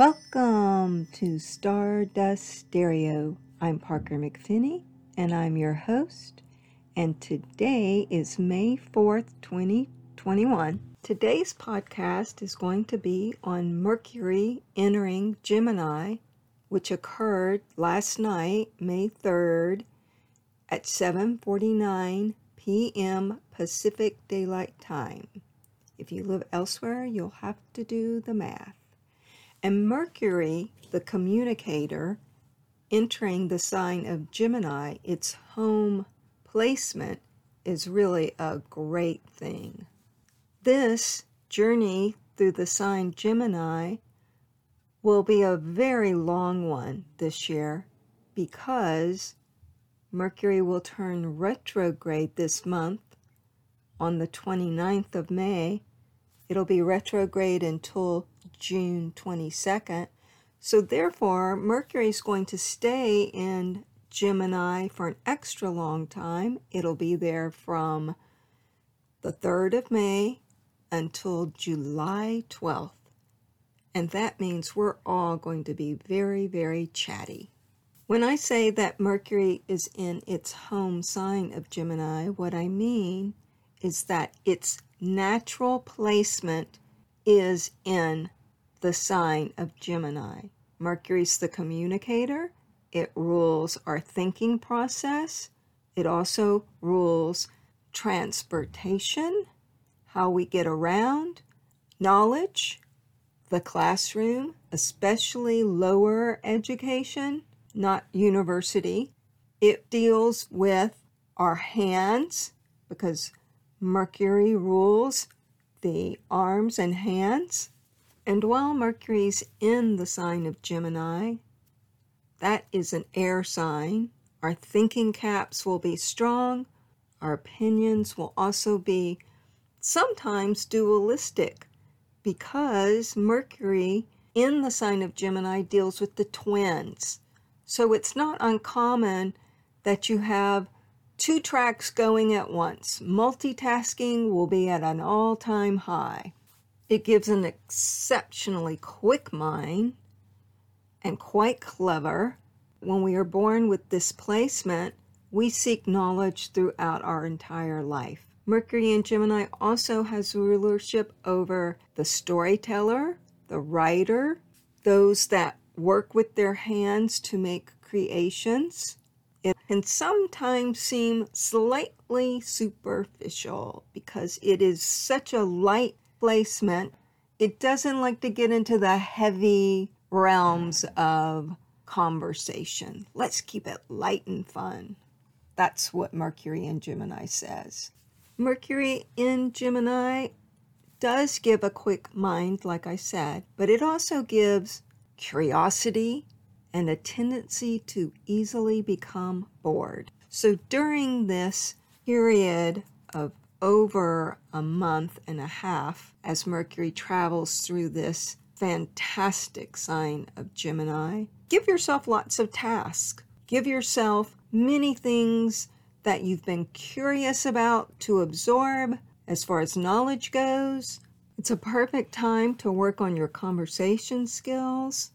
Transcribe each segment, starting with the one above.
Welcome to Stardust Stereo. I'm Parker McFinney and I'm your host. And today is May 4th, 2021. Today's podcast is going to be on Mercury entering Gemini, which occurred last night, May 3rd at 7:49 p.m. Pacific Daylight Time. If you live elsewhere, you'll have to do the math. And Mercury, the communicator, entering the sign of Gemini, its home placement, is really a great thing. This journey through the sign Gemini will be a very long one this year because Mercury will turn retrograde this month on the 29th of May. It'll be retrograde until June 22nd. So, therefore, Mercury is going to stay in Gemini for an extra long time. It'll be there from the 3rd of May until July 12th. And that means we're all going to be very, very chatty. When I say that Mercury is in its home sign of Gemini, what I mean is that its natural placement is in the sign of Gemini. Mercury's the communicator, it rules our thinking process, it also rules transportation, how we get around, knowledge, the classroom, especially lower education not university. It deals with our hands because Mercury rules the arms and hands. And while Mercury's in the sign of Gemini, that is an air sign, our thinking caps will be strong, our opinions will also be sometimes dualistic because Mercury in the sign of Gemini deals with the twins. So it's not uncommon that you have two tracks going at once. Multitasking will be at an all time high. It gives an exceptionally quick mind and quite clever. When we are born with displacement, we seek knowledge throughout our entire life. Mercury in Gemini also has rulership over the storyteller, the writer, those that work with their hands to make creations. It can sometimes seem slightly superficial because it is such a light placement. It doesn't like to get into the heavy realms of conversation. Let's keep it light and fun. That's what Mercury in Gemini says. Mercury in Gemini does give a quick mind, like I said, but it also gives curiosity, and a tendency to easily become bored. So during this period of over a month and a half, as Mercury travels through this fantastic sign of Gemini, give yourself lots of tasks. Give yourself many things that you've been curious about to absorb as far as knowledge goes. It's a perfect time to work on your conversation skills.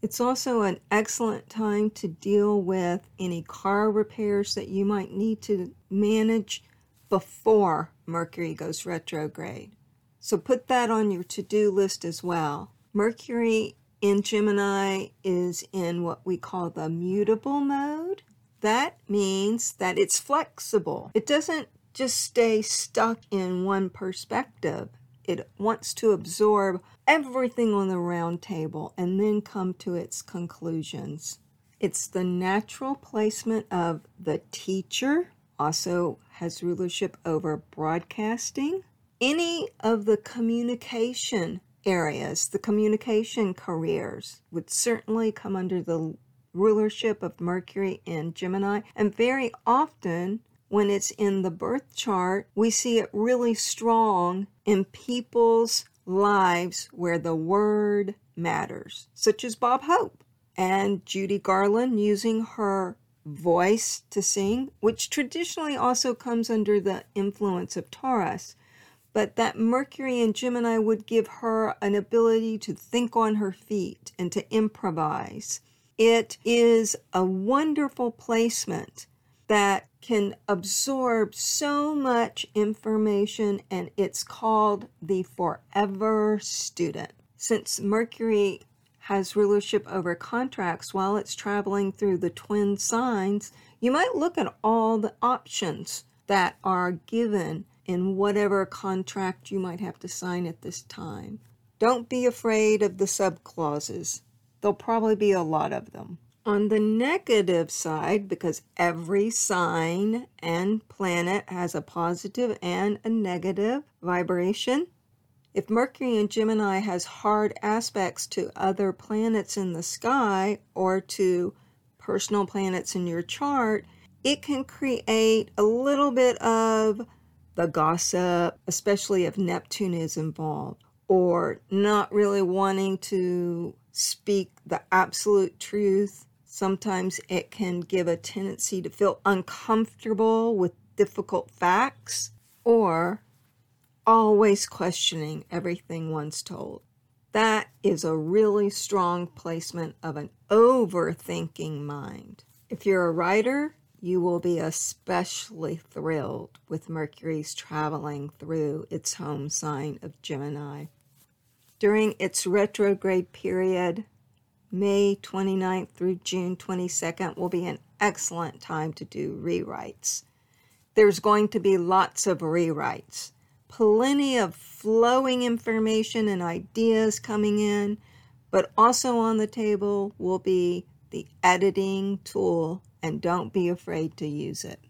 It's also an excellent time to deal with any car repairs that you might need to manage before Mercury goes retrograde. So put that on your to do list as well. Mercury in Gemini is in what we call the mutable mode. That means that it's flexible. It doesn't just stay stuck in one perspective. It wants to absorb everything on the round table and then come to its conclusions. It's the natural placement of the teacher, also has rulership over broadcasting. Any of the communication areas, the communication careers, would certainly come under the rulership of Mercury and Gemini. And very often, when it's in the birth chart, we see it really strong in people's lives where the word matters, such as Bob Hope and Judy Garland using her voice to sing, which traditionally also comes under the influence of Taurus. but that Mercury in Gemini would give her an ability to think on her feet and to improvise. It is a wonderful placement that can absorb so much information, and it's called the forever student. Since Mercury has rulership over contracts while it's traveling through the twin signs, you might look at all the options that are given in whatever contract you might have to sign at this time. Don't be afraid of the subclauses. There'll probably be a lot of them. On the negative side, because every sign and planet has a positive and a negative vibration, if Mercury in Gemini has hard aspects to other planets in the sky or to personal planets in your chart, it can create a little bit of the gossip, especially if Neptune is involved, or not really wanting to speak the absolute truth. Sometimes it can give a tendency to feel uncomfortable with difficult facts or always questioning everything one's told. That is a really strong placement of an overthinking mind. If you're a writer, you will be especially thrilled with Mercury's traveling through its home sign of Gemini. During its retrograde period, May 29th through June 22nd will be an excellent time to do rewrites. There's going to be lots of rewrites plenty of flowing information and ideas coming in, but also on the table will be the editing tool, and don't be afraid to use it.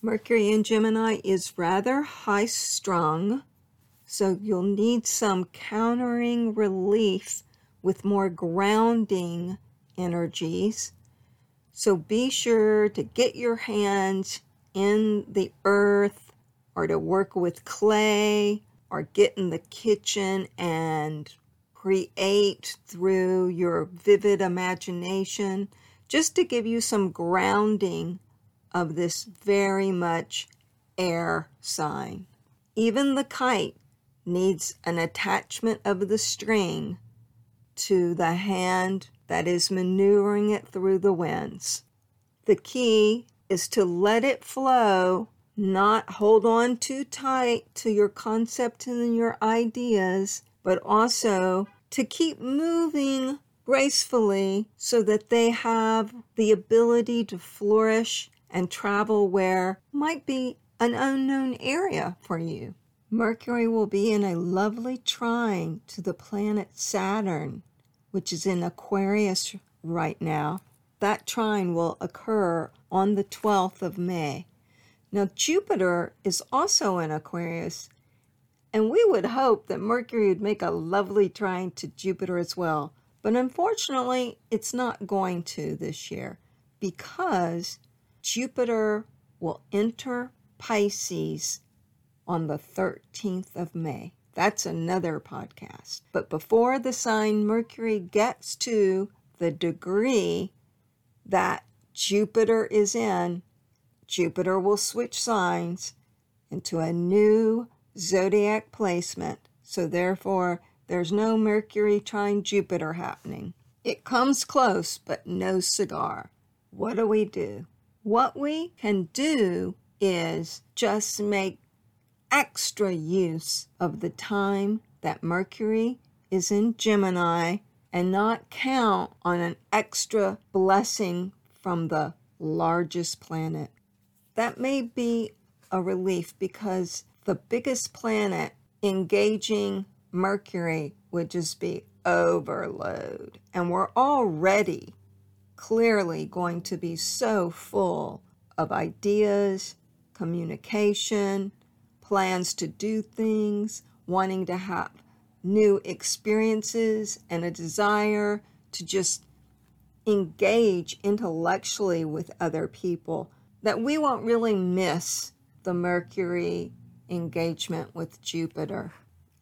Mercury in Gemini is rather high strung, so you'll need some countering relief with more grounding energies. So be sure to get your hands in the earth or to work with clay or get in the kitchen and create through your vivid imagination, just to give you some grounding of this very much air sign. Even the kite needs an attachment of the string to the hand that is maneuvering it through the winds. The key is to let it flow not hold on too tight to your concept and your ideas, but also to keep moving gracefully so that they have the ability to flourish and travel where might be an unknown area for you. Mercury will be in a lovely trine to the planet Saturn, which is in Aquarius right now. That trine will occur on the 12th of May. Now, Jupiter is also in Aquarius, and we would hope that Mercury would make a lovely trine to Jupiter as well. But unfortunately, it's not going to this year because Jupiter will enter Pisces on the 13th of May. That's another podcast. But before the sign Mercury gets to the degree that Jupiter is in, Jupiter will switch signs into a new zodiac placement. So, therefore, there's no Mercury trine Jupiter happening. It comes close, but no cigar. What do we do? What we can do is just make extra use of the time that Mercury is in Gemini and not count on an extra blessing from the largest planet that may be a relief because the biggest planet engaging Mercury would just be overload. And we're already clearly going to be so full of ideas, communication, plans to do things, wanting to have new experiences, and a desire to just engage intellectually with other people that we won't really miss the Mercury engagement with Jupiter.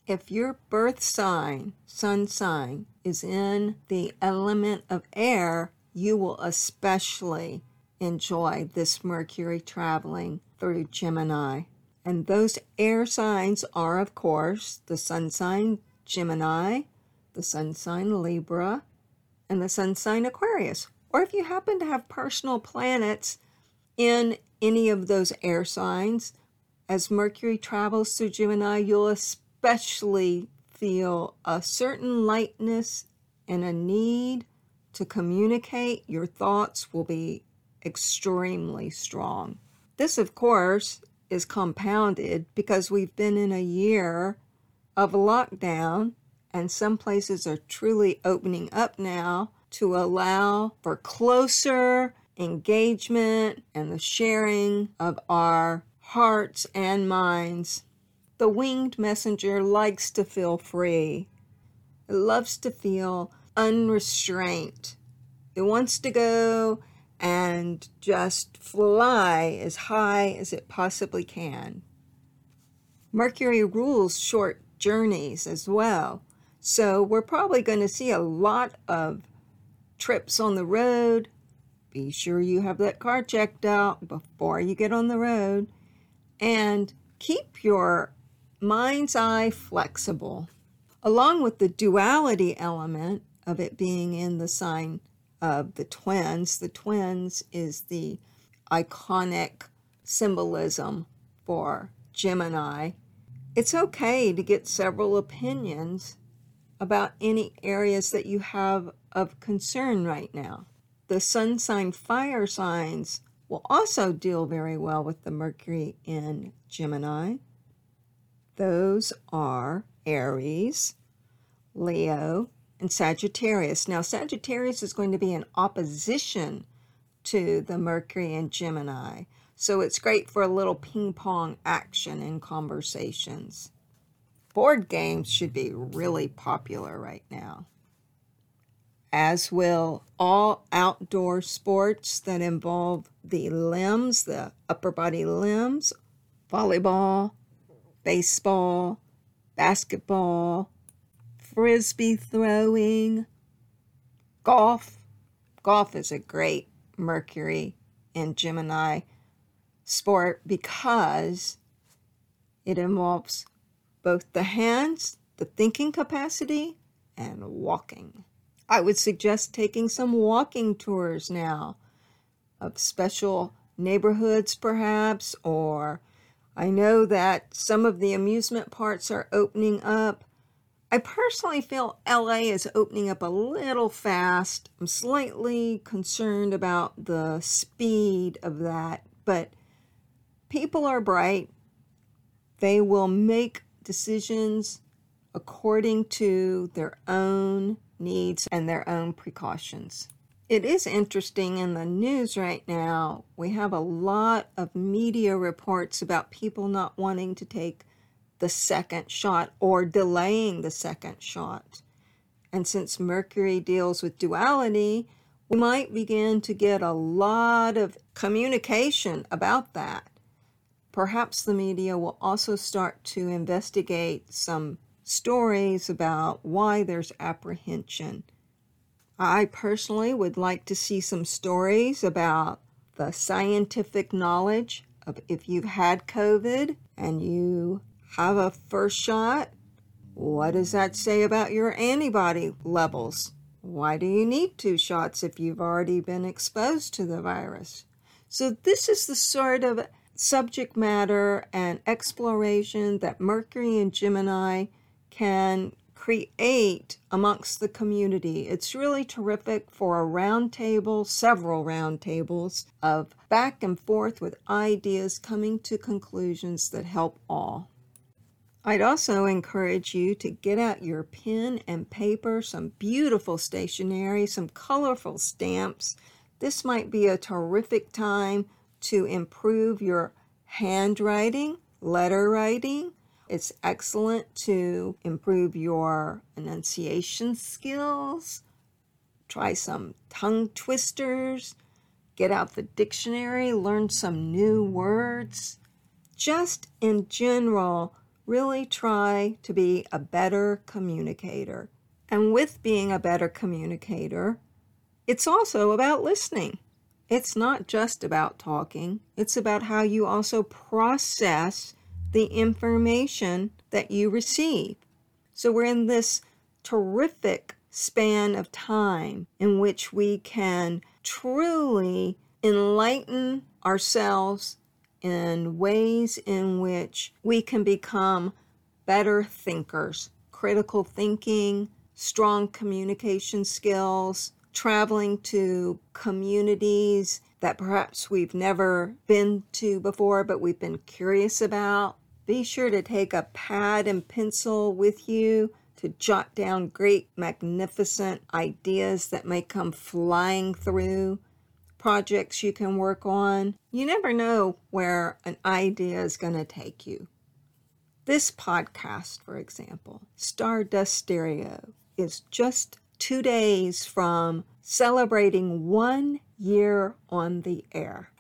If your birth sign, sun sign, is in the element of air, you will especially enjoy this Mercury traveling through Gemini. And those air signs are, of course, the sun sign Gemini, the sun sign Libra, and the sun sign Aquarius. Or if you happen to have personal planets in any of those air signs, as Mercury travels through Gemini, you'll especially feel a certain lightness and a need to communicate. Your thoughts will be extremely strong. This, of course, is compounded because we've been in a year of lockdown, and some places are truly opening up now to allow for closer engagement and the sharing of our hearts and minds. The winged messenger likes to feel free. It loves to feel unrestrained. It wants to go and just fly as high as it possibly can. Mercury rules short journeys as well. So we're probably going to see a lot of trips on the road. Be sure you have that car checked out before you get on the road. And keep your mind's eye flexible. Along with the duality element of it being in the sign of the twins. The twins is the iconic symbolism for Gemini. It's okay to get several opinions about any areas that you have of concern right now. The sun sign fire signs will also deal very well with the Mercury in Gemini. Those are Aries, Leo, and Sagittarius. Now, Sagittarius is going to be in opposition to the Mercury in Gemini. So it's great for a little ping pong action in conversations. Board games should be really popular right now, as will all outdoor sports that involve the limbs, the upper body limbs, volleyball, baseball, basketball, frisbee throwing, golf. Golf is a great Mercury and Gemini sport because it involves both the hands, the thinking capacity, and walking. I would suggest taking some walking tours now of special neighborhoods, perhaps, or I know that some of the amusement parks are opening up. I personally feel LA is opening up a little fast. I'm slightly concerned about the speed of that, but people are bright. They will make decisions according to their own needs and their own precautions. It is interesting in the news right now. We have a lot of media reports about people not wanting to take the second shot or delaying the second shot. And since Mercury deals with duality, we might begin to get a lot of communication about that. Perhaps the media will also start to investigate some stories about why there's apprehension. I personally would like to see some stories about the scientific knowledge of if you've had COVID and you have a first shot, what does that say about your antibody levels? Why do you need two shots if you've already been exposed to the virus? So, this is the sort of subject matter and exploration that Mercury and Gemini can create amongst the community. It's really terrific for a roundtable, several roundtables of back and forth with ideas coming to conclusions that help all. I'd also encourage you to get out your pen and paper, some beautiful stationery, some colorful stamps. This might be a terrific time to improve your handwriting, letter writing. It's excellent to improve your enunciation skills. Try some tongue twisters. Get out the dictionary, learn some new words. Just in general, really try to be a better communicator. And with being a better communicator, it's also about listening. It's not just about talking, it's about how you also process the information that you receive. So we're in this terrific span of time in which we can truly enlighten ourselves in ways in which we can become better thinkers, critical thinking, strong communication skills, traveling to communities that perhaps we've never been to before but we've been curious about. Be sure to take a pad and pencil with you to jot down great, magnificent ideas that may come flying through, projects you can work on. You never know where an idea is going to take you. This podcast, for example, Stardust Stereo, is just two days from celebrating one year on the air.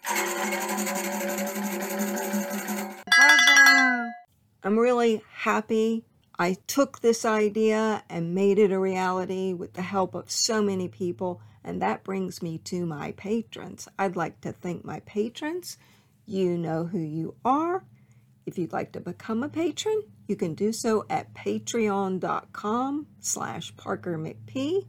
I'm really happy I took this idea and made it a reality with the help of so many people, and that brings me to my patrons. I'd like to thank my patrons. You know who you are. If you'd like to become a patron, you can do so at patreon.com slash Parker McP.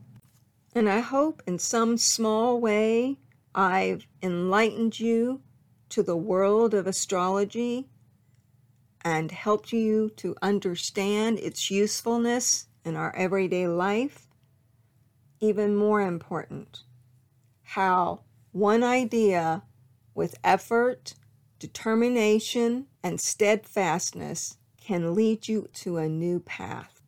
And I hope in some small way I've enlightened you to the world of astrology and helped you to understand its usefulness in our everyday life. Even more important, how one idea with effort, determination, and steadfastness can lead you to a new path.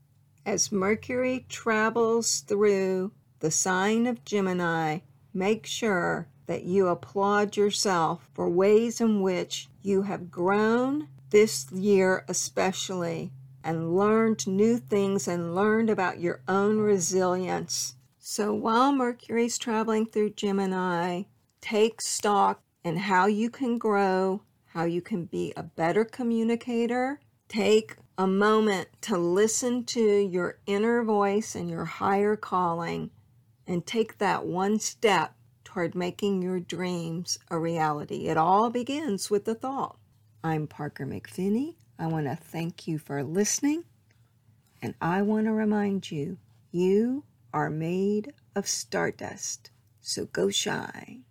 As Mercury travels through the sign of Gemini, make sure that you applaud yourself for ways in which you have grown this year, especially, and learned new things and learned about your own resilience. So while Mercury's traveling through Gemini, take stock in how you can grow, how you can be a better communicator. Take a moment to listen to your inner voice and your higher calling and take that one step toward making your dreams a reality. It all begins with the thought. I'm Parker McFinney. I want to thank you for listening, and I want to remind you you are made of stardust, so go shine.